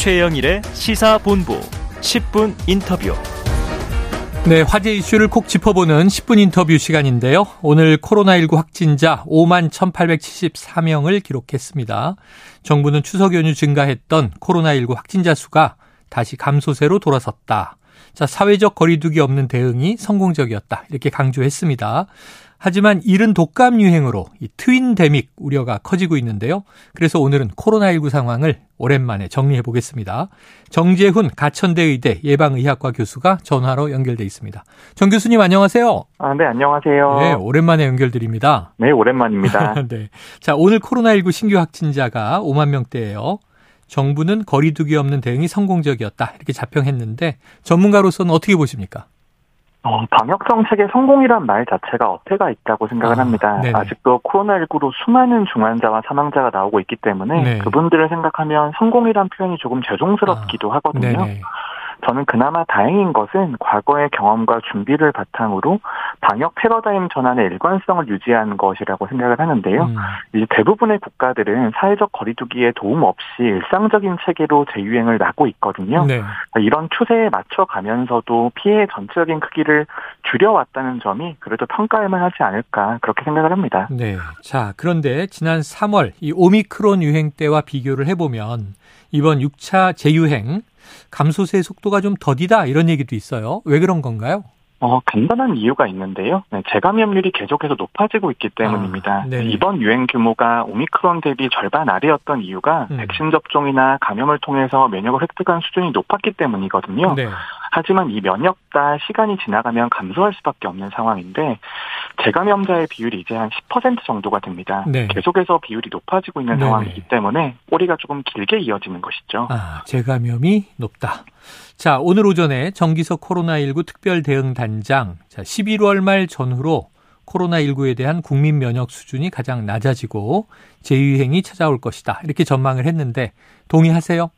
최영일의 시사본부 10분 인터뷰. 네, 화제 이슈를 콕 짚어보는 10분 인터뷰 시간인데요. 오늘 코로나19 확진자 5만 1,874명을 기록했습니다. 정부는 추석 연휴 증가했던 코로나19 확진자 수가 다시 감소세로 돌아섰다. 자, 사회적 거리두기 없는 대응이 성공적이었다. 이렇게 강조했습니다. 하지만 이른 독감 유행으로 이 트윈데믹 우려가 커지고 있는데요. 그래서 오늘은 코로나19 상황을 오랜만에 정리해 보겠습니다. 정재훈 가천대 의대 예방의학과 교수가 전화로 연결돼 있습니다. 정 교수님 안녕하세요. 아, 네, 안녕하세요. 네, 오랜만에 연결드립니다. 네, 오랜만입니다. 네. 자, 오늘 코로나19 신규 확진자가 5만 명대예요. 정부는 거리두기 없는 대응이 성공적이었다. 이렇게 자평했는데 전문가로서는 어떻게 보십니까? 어, 방역 정책의 성공이란 말 자체가 어폐가 있다고 생각을 아, 합니다. 네네. 아직도 코로나19로 수많은 중환자와 사망자가 나오고 있기 때문에 네. 그분들을 생각하면 성공이란 표현이 조금 죄송스럽기도 하거든요. 아, 네네. 저는 그나마 다행인 것은 과거의 경험과 준비를 바탕으로 방역 패러다임 전환의 일관성을 유지한 것이라고 생각을 하는데요. 음, 이제 대부분의 국가들은 사회적 거리두기에 도움 없이 일상적인 체계로 재유행을 나고 있거든요. 네. 이런 추세에 맞춰가면서도 피해의 전체적인 크기를 줄여왔다는 점이 그래도 평가할 만하지 않을까 그렇게 생각을 합니다. 네. 자, 그런데 지난 3월 이 오미크론 유행 때와 비교를 해보면 이번 6차 재유행 감소세 속도가 좀 더디다 이런 얘기도 있어요. 왜 그런 건가요? 어, 간단한 이유가 있는데요. 네, 재감염률이 계속해서 높아지고 있기 때문입니다. 아. 이번 유행 규모가 오미크론 대비 절반 아래였던 이유가 음. 백신 접종이나 감염을 통해서 면역을 획득한 수준이 높았기 때문이거든요. 네. 하지만 이 면역다 시간이 지나가면 감소할 수밖에 없는 상황인데 재감염자의 비율이 이제 한 10% 정도가 됩니다. 네. 계속해서 비율이 높아지고 있는 네네. 상황이기 때문에 꼬리가 조금 길게 이어지는 것이죠. 아, 재감염이 높다. 자, 오늘 오전에 정기석 코로나19 특별 대응 단 장, 자, 11월 말 전후로 코로나19에 대한 국민 면역 수준이 가장 낮아지고 재유행이 찾아올 것이다. 이렇게 전망을 했는데 동의하세요?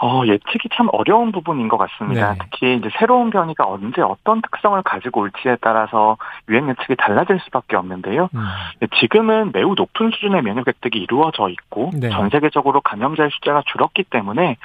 어, 예측이 참 어려운 부분인 것 같습니다. 네. 특히 이제 새로운 변이가 언제 어떤 특성을 가지고 올지에 따라서 유행 예측이 달라질 수밖에 없는데요. 음, 지금은 매우 높은 수준의 면역 획득이 이루어져 있고 네. 전 세계적으로 감염자의 숫자가 줄었기 때문에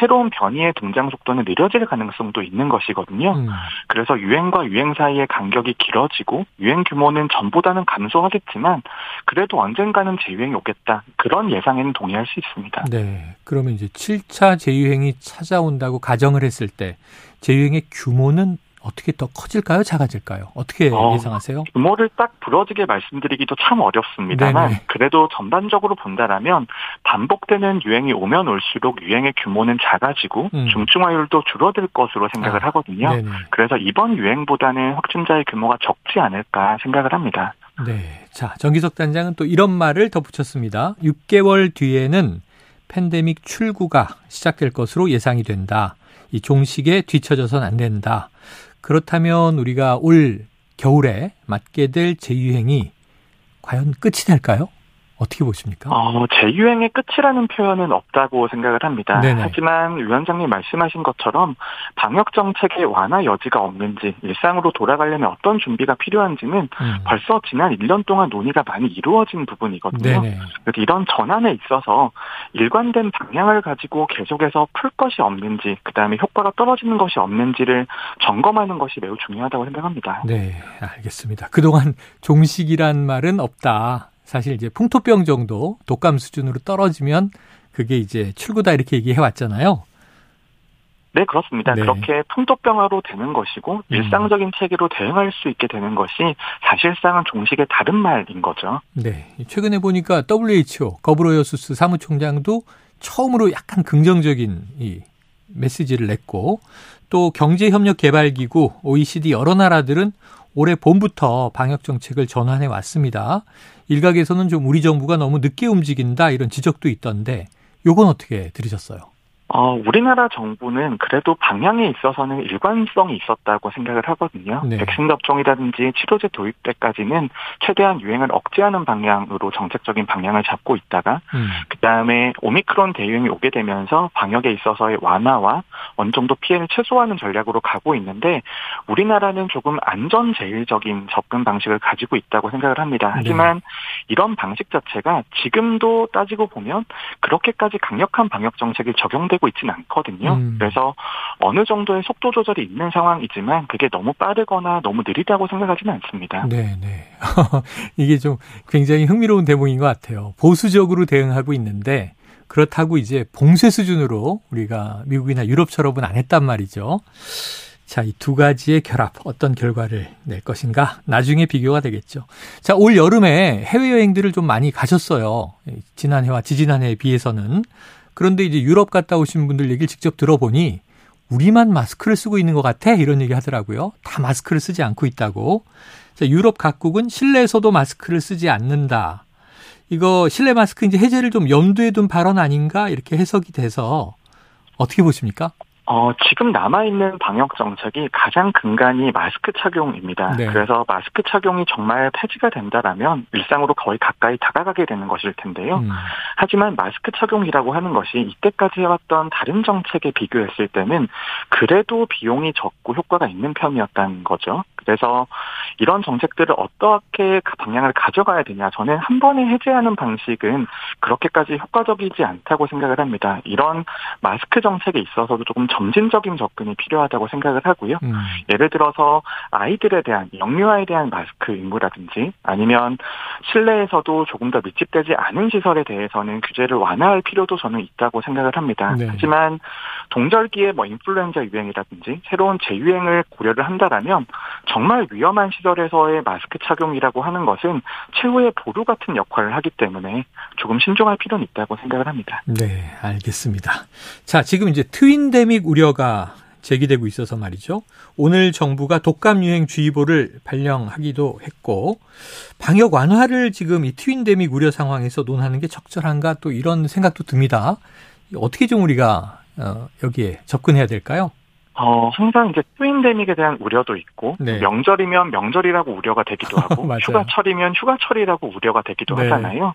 새로운 변이의 등장 속도는 느려질 가능성도 있는 것이거든요. 음, 그래서 유행과 유행 사이의 간격이 길어지고 유행 규모는 전보다는 감소하겠지만 그래도 언젠가는 재유행이 오겠다. 그런 예상에는 동의할 수 있습니다. 네. 그러면 이제 7차 재유 행이 찾아온다고 가정을 했을 때 재유행의 규모는 어떻게 더 커질까요? 작아질까요? 어떻게 어, 예상하세요? 규모를 딱 부러지게 말씀드리기도 참 어렵습니다만 네네. 그래도 전반적으로 본다라면 반복되는 유행이 오면 올수록 유행의 규모는 작아지고 음. 중증화율도 줄어들 것으로 생각을 아, 하거든요. 네네. 그래서 이번 유행보다는 확진자의 규모가 적지 않을까 생각을 합니다. 네. 자, 정기석 단장은 또 이런 말을 덧붙였습니다. 6개월 뒤에는 팬데믹 출구가 시작될 것으로 예상이 된다. 이 종식에 뒤처져선 안 된다. 그렇다면 우리가 올 겨울에 맞게 될 재유행이 과연 끝이 될까요? 어떻게 보십니까? 어, 재유행의 끝이라는 표현은 없다고 생각을 합니다. 네네. 하지만 위원장님 말씀하신 것처럼 방역 정책의 완화 여지가 없는지 일상으로 돌아가려면 어떤 준비가 필요한지는 음. 벌써 지난 1년 동안 논의가 많이 이루어진 부분이거든요. 네네. 그래서 이런 전환에 있어서 일관된 방향을 가지고 계속해서 풀 것이 없는지, 그 다음에 효과가 떨어지는 것이 없는지를 점검하는 것이 매우 중요하다고 생각합니다. 네, 알겠습니다. 그동안 종식이란 말은 없다. 사실 이제 풍토병 정도 독감 수준으로 떨어지면 그게 이제 출구다 이렇게 얘기해 왔잖아요. 네, 그렇습니다. 네. 그렇게 풍토병화로 되는 것이고 일상적인 체계로 대응할 수 있게 되는 것이 사실상은 종식의 다른 말인 거죠. 네. 최근에 보니까 WHO 거브로여수스 사무총장도 처음으로 약간 긍정적인 이 메시지를 냈고 또 경제협력개발기구 OECD 여러 나라들은 올해 봄부터 방역 정책을 전환해 왔습니다. 일각에서는 좀 우리 정부가 너무 늦게 움직인다 이런 지적도 있던데 요건 어떻게 들으셨어요? 어, 우리나라 정부는 그래도 방향에 있어서는 일관성이 있었다고 생각을 하거든요. 네. 백신 접종이라든지 치료제 도입 때까지는 최대한 유행을 억제하는 방향으로 정책적인 방향을 잡고 있다가 음. 그 다음에 오미크론 대유행이 오게 되면서 방역에 있어서의 완화와 어느 정도 피해를 최소화하는 전략으로 가고 있는데 우리나라는 조금 안전 제일적인 접근 방식을 가지고 있다고 생각을 합니다. 하지만 이런 방식 자체가 지금도 따지고 보면 그렇게까지 강력한 방역 정책이 적용되고 되고 있지는 않거든요. 음. 그래서 어느 정도의 속도 조절이 있는 상황이지만 그게 너무 빠르거나 너무 느리다고 생각하지는 않습니다. 네, 네. 이게 좀 굉장히 흥미로운 대목인 것 같아요. 보수적으로 대응하고 있는데 그렇다고 이제 봉쇄 수준으로 우리가 미국이나 유럽처럼은 안 했단 말이죠. 자, 이 두 가지의 결합 어떤 결과를 낼 것인가 나중에 비교가 되겠죠. 자, 올 여름에 해외 여행들을 좀 많이 가셨어요. 지난해와 지지난해에 비해서는. 그런데 이제 유럽 갔다 오신 분들 얘기를 직접 들어보니 우리만 마스크를 쓰고 있는 것 같아 이런 얘기 하더라고요. 다 마스크를 쓰지 않고 있다고. 자, 유럽 각국은 실내에서도 마스크를 쓰지 않는다. 이거 실내 마스크 이제 해제를 좀 염두에 둔 발언 아닌가 이렇게 해석이 돼서 어떻게 보십니까? 어, 지금 남아있는 방역 정책이 가장 근간이 마스크 착용입니다. 네. 그래서 마스크 착용이 정말 폐지가 된다라면 일상으로 거의 가까이 다가가게 되는 것일 텐데요. 음. 하지만 마스크 착용이라고 하는 것이 이때까지 해왔던 다른 정책에 비교했을 때는 그래도 비용이 적고 효과가 있는 편이었다는 거죠. 그래서 이런 정책들을 어떻게 그 방향을 가져가야 되냐. 저는 한 번에 해제하는 방식은 그렇게까지 효과적이지 않다고 생각을 합니다. 이런 마스크 정책에 있어서도 조금 점진적인 접근이 필요하다고 생각을 하고요. 음. 예를 들어서 아이들에 대한 영유아에 대한 마스크 임무라든지 아니면 실내에서도 조금 더 밀집되지 않은 시설에 대해서는 규제를 완화할 필요도 저는 있다고 생각을 합니다. 네. 하지만 동절기에 뭐 인플루엔자 유행이라든지 새로운 재유행을 고려를 한다라면 정말 위험한 시설에서의 마스크 착용이라고 하는 것은 최후의 보루 같은 역할을 하기 때문에 조금 신중할 필요는 있다고 생각을 합니다. 네, 알겠습니다. 자, 지금 이제 트윈데믹 우려가 제기되고 있어서 말이죠. 오늘 정부가 독감 유행 주의보를 발령하기도 했고 방역 완화를 지금 이 트윈데믹 우려 상황에서 논하는 게 적절한가 또 이런 생각도 듭니다. 어떻게 좀 우리가 어, 여기에 접근해야 될까요? 어, 항상 이제 트윈데믹에 대한 우려도 있고, 네. 명절이면 명절이라고 우려가 되기도 하고, 휴가철이면 휴가철이라고 우려가 되기도 네. 하잖아요.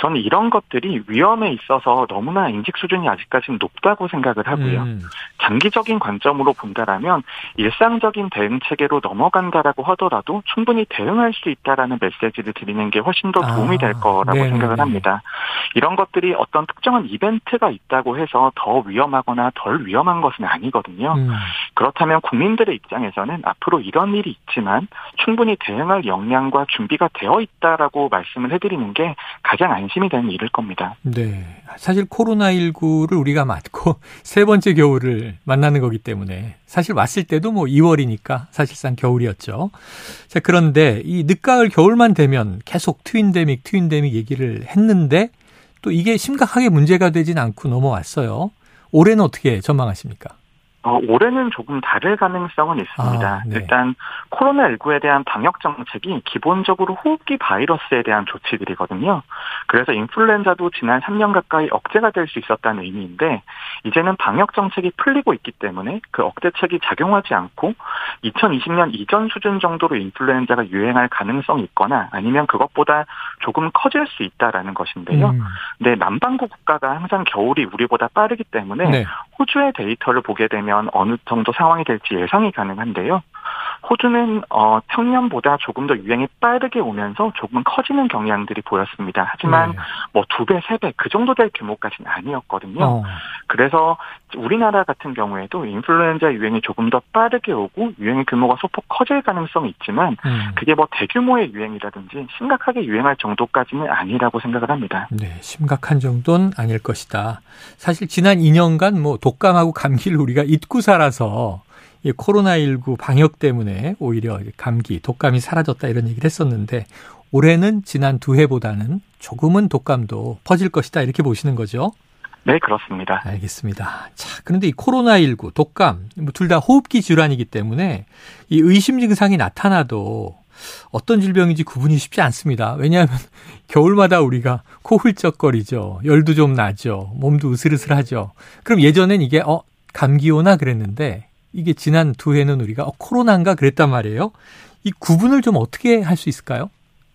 저는 이런 것들이 위험에 있어서 너무나 인식 수준이 아직까지는 높다고 생각을 하고요. 음. 장기적인 관점으로 본다라면 일상적인 대응 체계로 넘어간다라고 하더라도 충분히 대응할 수 있다라는 메시지를 드리는 게 훨씬 더 도움이 아, 될 거라고 네 생각을 합니다. 이런 것들이 어떤 특정한 이벤트가 있다고 해서 더 위험하거나 덜 위험한 것은 아니거든요. 음. 그렇다면 국민들의 입장에서는 앞으로 이런 일이 있지만 충분히 대응할 역량과 준비가 되어 있다라고 말씀을 해드리는 게 가장 안심이 되는 일일 겁니다. 네. 사실 코로나19를 우리가 맞고 세 번째 겨울을 만나는 거기 때문에 사실 왔을 때도 뭐 2월이니까 사실상 겨울이었죠. 자, 그런데 이 늦가을 겨울만 되면 계속 트윈데믹, 트윈데믹 얘기를 했는데 또 이게 심각하게 문제가 되진 않고 넘어왔어요. 올해는 어떻게 전망하십니까? 어, 올해는 조금 다를 가능성은 있습니다. 아, 네. 일단 코로나19에 대한 방역 정책이 기본적으로 호흡기 바이러스에 대한 조치들이거든요. 그래서 인플루엔자도 지난 3년 가까이 억제가 될 수 있었다는 의미인데 이제는 방역 정책이 풀리고 있기 때문에 그 억제책이 작용하지 않고 2020년 이전 수준 정도로 인플루엔자가 유행할 가능성이 있거나 아니면 그것보다 조금 커질 수 있다라는 것인데요. 음. 네, 남반구 국가가 항상 겨울이 우리보다 빠르기 때문에 네. 호주의 데이터를 보게 되면 어느 정도 상황이 될지 예상이 가능한데요. 호주는 어, 평년보다 조금 더 유행이 빠르게 오면서 조금 커지는 경향들이 보였습니다. 하지만 네. 뭐두 배, 세 배 그 정도 될 규모까지는 아니었거든요. 어. 그래서 우리나라 같은 경우에도 인플루엔자 유행이 조금 더 빠르게 오고 유행의 규모가 소폭 커질 가능성이 있지만 음. 그게 뭐 대규모의 유행이라든지 심각하게 유행할 정도까지는 아니라고 생각을 합니다. 네, 심각한 정도는 아닐 것이다. 사실 지난 2년간 뭐 독감하고 감기를 우리가 잊고 살아서 이 코로나19 방역 때문에 오히려 감기, 독감이 사라졌다 이런 얘기를 했었는데 올해는 지난 두 해보다는 조금은 독감도 퍼질 것이다 이렇게 보시는 거죠. 네, 그렇습니다. 알겠습니다. 자, 그런데 이 코로나19, 독감, 뭐 둘 다 호흡기 질환이기 때문에 이 의심 증상이 나타나도 어떤 질병인지 구분이 쉽지 않습니다. 왜냐하면 겨울마다 우리가 코 훌쩍거리죠. 열도 좀 나죠. 몸도 으슬으슬하죠. 그럼 예전엔 이게 어 감기 오나 그랬는데 이게 지난 두 해는 우리가 어, 코로나인가 그랬단 말이에요. 이 구분을 좀 어떻게 할 수 있을까요?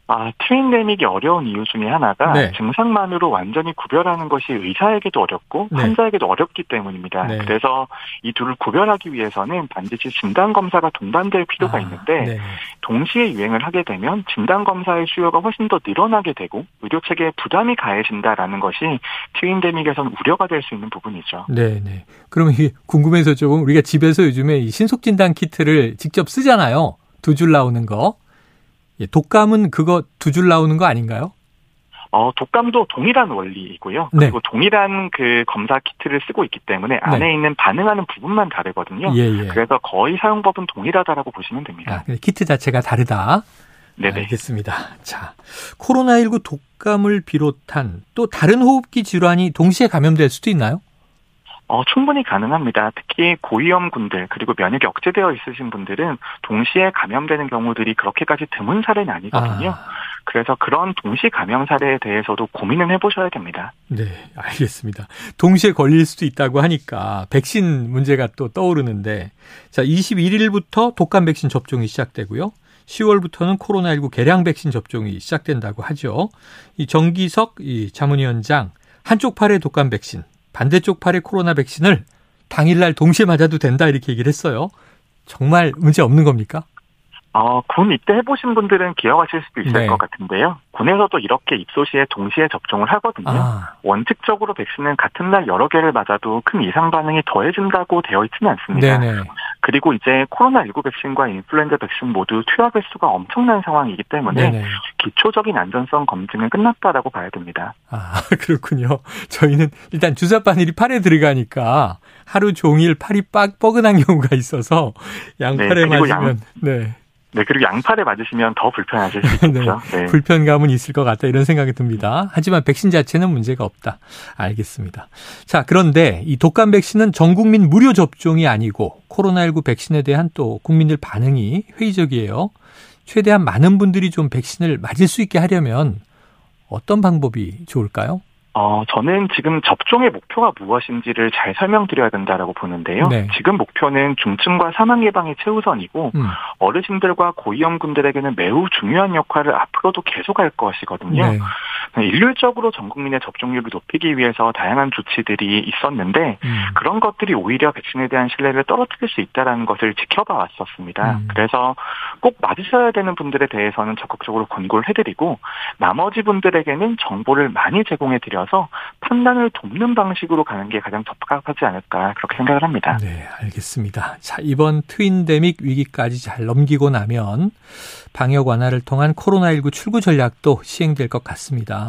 아, 트윈데믹이 어려운 이유 중에 하나가 네. 증상만으로 완전히 구별하는 것이 의사에게도 어렵고 네. 환자에게도 어렵기 때문입니다. 네. 그래서 이 둘을 구별하기 위해서는 반드시 진단 검사가 동반될 필요가 아, 있는데 네네. 동시에 유행을 하게 되면 진단 검사의 수요가 훨씬 더 늘어나게 되고 의료 체계에 부담이 가해진다라는 것이 트윈데믹에서는 우려가 될 수 있는 부분이죠. 네 네. 그러면 이게 궁금해서 조금 우리가 집에서 요즘에 이 신속진단 키트를 직접 쓰잖아요. 두 줄 나오는 거. 예, 독감은 그거 두 줄 나오는 거 아닌가요? 어, 독감도 동일한 원리이고요. 네. 그리고 동일한 그 검사 키트를 쓰고 있기 때문에 안에 있는 반응하는 부분만 다르거든요. 예, 예. 그래서 거의 사용법은 동일하다라고 보시면 됩니다. 아, 키트 자체가 다르다. 네네. 알겠습니다. 자, 코로나19 독감을 비롯한 또 다른 호흡기 질환이 동시에 감염될 수도 있나요? 어, 충분히 가능합니다. 특히 고위험군들 그리고 면역이 억제되어 있으신 분들은 동시에 감염되는 경우들이 그렇게까지 드문 사례는 아니거든요. 아, 그래서 그런 동시 감염 사례에 대해서도 고민은 해보셔야 됩니다. 네, 알겠습니다. 동시에 걸릴 수도 있다고 하니까 백신 문제가 또 떠오르는데 자, 21일부터 독감 백신 접종이 시작되고요. 10월부터는 코로나19 개량 백신 접종이 시작된다고 하죠. 이 정기석 이 자문위원장 한쪽 팔에 독감 백신, 반대쪽 팔에 코로나 백신을 당일날 동시에 맞아도 된다 이렇게 얘기를 했어요. 정말 문제 없는 겁니까? 어, 군 입대 해보신 분들은 기억하실 수도 있을 네. 것 같은데요. 군에서도 이렇게 입소 시에 동시에 접종을 하거든요. 아, 원칙적으로 백신은 같은 날 여러 개를 맞아도 큰 이상 반응이 더해진다고 되어 있지는 않습니다. 네네. 그리고 이제 코로나19 백신과 인플루엔자 백신 모두 투여 횟수가 엄청난 상황이기 때문에 네네. 기초적인 안전성 검증은 끝났다라고 봐야 됩니다. 아, 그렇군요. 저희는 일단 주사 바늘이 팔에 들어가니까 하루 종일 팔이 빡 뻐근한 경우가 있어서 양팔에 네, 맞으면 네. 네, 그리고 양팔에 맞으시면 더 불편하실 수 네. 있겠죠. 네. 불편감은 있을 것 같다 이런 생각이 듭니다. 하지만 백신 자체는 문제가 없다. 알겠습니다. 자, 그런데 이 독감 백신은 전 국민 무료 접종이 아니고 코로나19 백신에 대한 또 국민들 반응이 회의적이에요. 최대한 많은 분들이 좀 백신을 맞을 수 있게 하려면 어떤 방법이 좋을까요? 어, 저는 지금 접종의 목표가 무엇인지를 잘 설명드려야 된다라고 보는데요. 네. 지금 목표는 중증과 사망 예방이 최우선이고 음. 어르신들과 고위험군들에게는 매우 중요한 역할을 앞으로도 계속할 것이거든요. 네. 일률적으로 전 국민의 접종률을 높이기 위해서 다양한 조치들이 있었는데 음. 그런 것들이 오히려 백신에 대한 신뢰를 떨어뜨릴 수 있다는 것을 지켜봐 왔었습니다. 음. 그래서 꼭 맞으셔야 되는 분들에 대해서는 적극적으로 권고를 해드리고 나머지 분들에게는 정보를 많이 제공해 드려서 판단을 돕는 방식으로 가는 게 가장 적합하지 않을까 그렇게 생각을 합니다. 네, 알겠습니다. 자, 이번 트윈데믹 위기까지 잘 넘기고 나면 방역 완화를 통한 코로나19 출구 전략도 시행될 것 같습니다.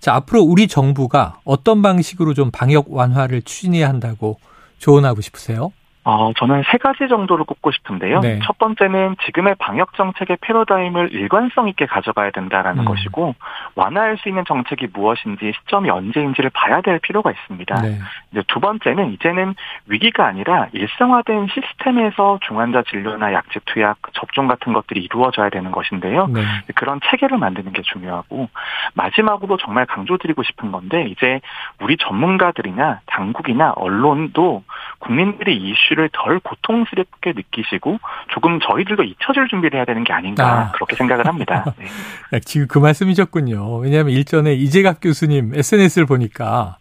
자, 앞으로 우리 정부가 어떤 방식으로 좀 방역 완화를 추진해야 한다고 조언하고 싶으세요? 어, 저는 세 가지 정도를 꼽고 싶은데요. 네. 첫 번째는 지금의 방역 정책의 패러다임을 일관성 있게 가져가야 된다라는 음. 것이고 완화할 수 있는 정책이 무엇인지 시점이 언제인지를 봐야 될 필요가 있습니다. 네. 이제 두 번째는 이제는 위기가 아니라 일상화된 시스템에서 중환자 진료나 약제 투약, 접종 같은 것들이 이루어져야 되는 것인데요. 네. 그런 체계를 만드는 게 중요하고 마지막으로 정말 강조드리고 싶은 건데 이제 우리 전문가들이나 당국이나 언론도 국민들이 이 이슈를 덜 고통스럽게 느끼시고 조금 저희들도 잊혀질 준비를 해야 되는 게 아닌가 아. 그렇게 생각을 합니다. 네. 야, 지금 그 말씀이셨군요. 왜냐하면 일전에 이재갑 교수님 SNS를 보니까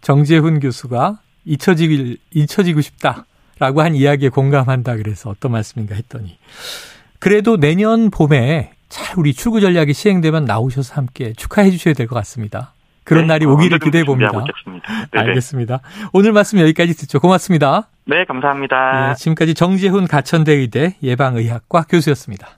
정재훈 교수가 잊혀지길, 잊혀지고 싶다라고 한 이야기에 공감한다 그래서 어떤 말씀인가 했더니 그래도 내년 봄에 잘 우리 출구 전략이 시행되면 나오셔서 함께 축하해 주셔야 될 것 같습니다. 그런 네, 날이 오기를 언제든지 기대해 봅니다. 알겠습니다. 오늘 말씀 여기까지 듣죠. 고맙습니다. 네, 감사합니다. 예, 지금까지 정재훈 가천대 의대 예방의학과 교수였습니다.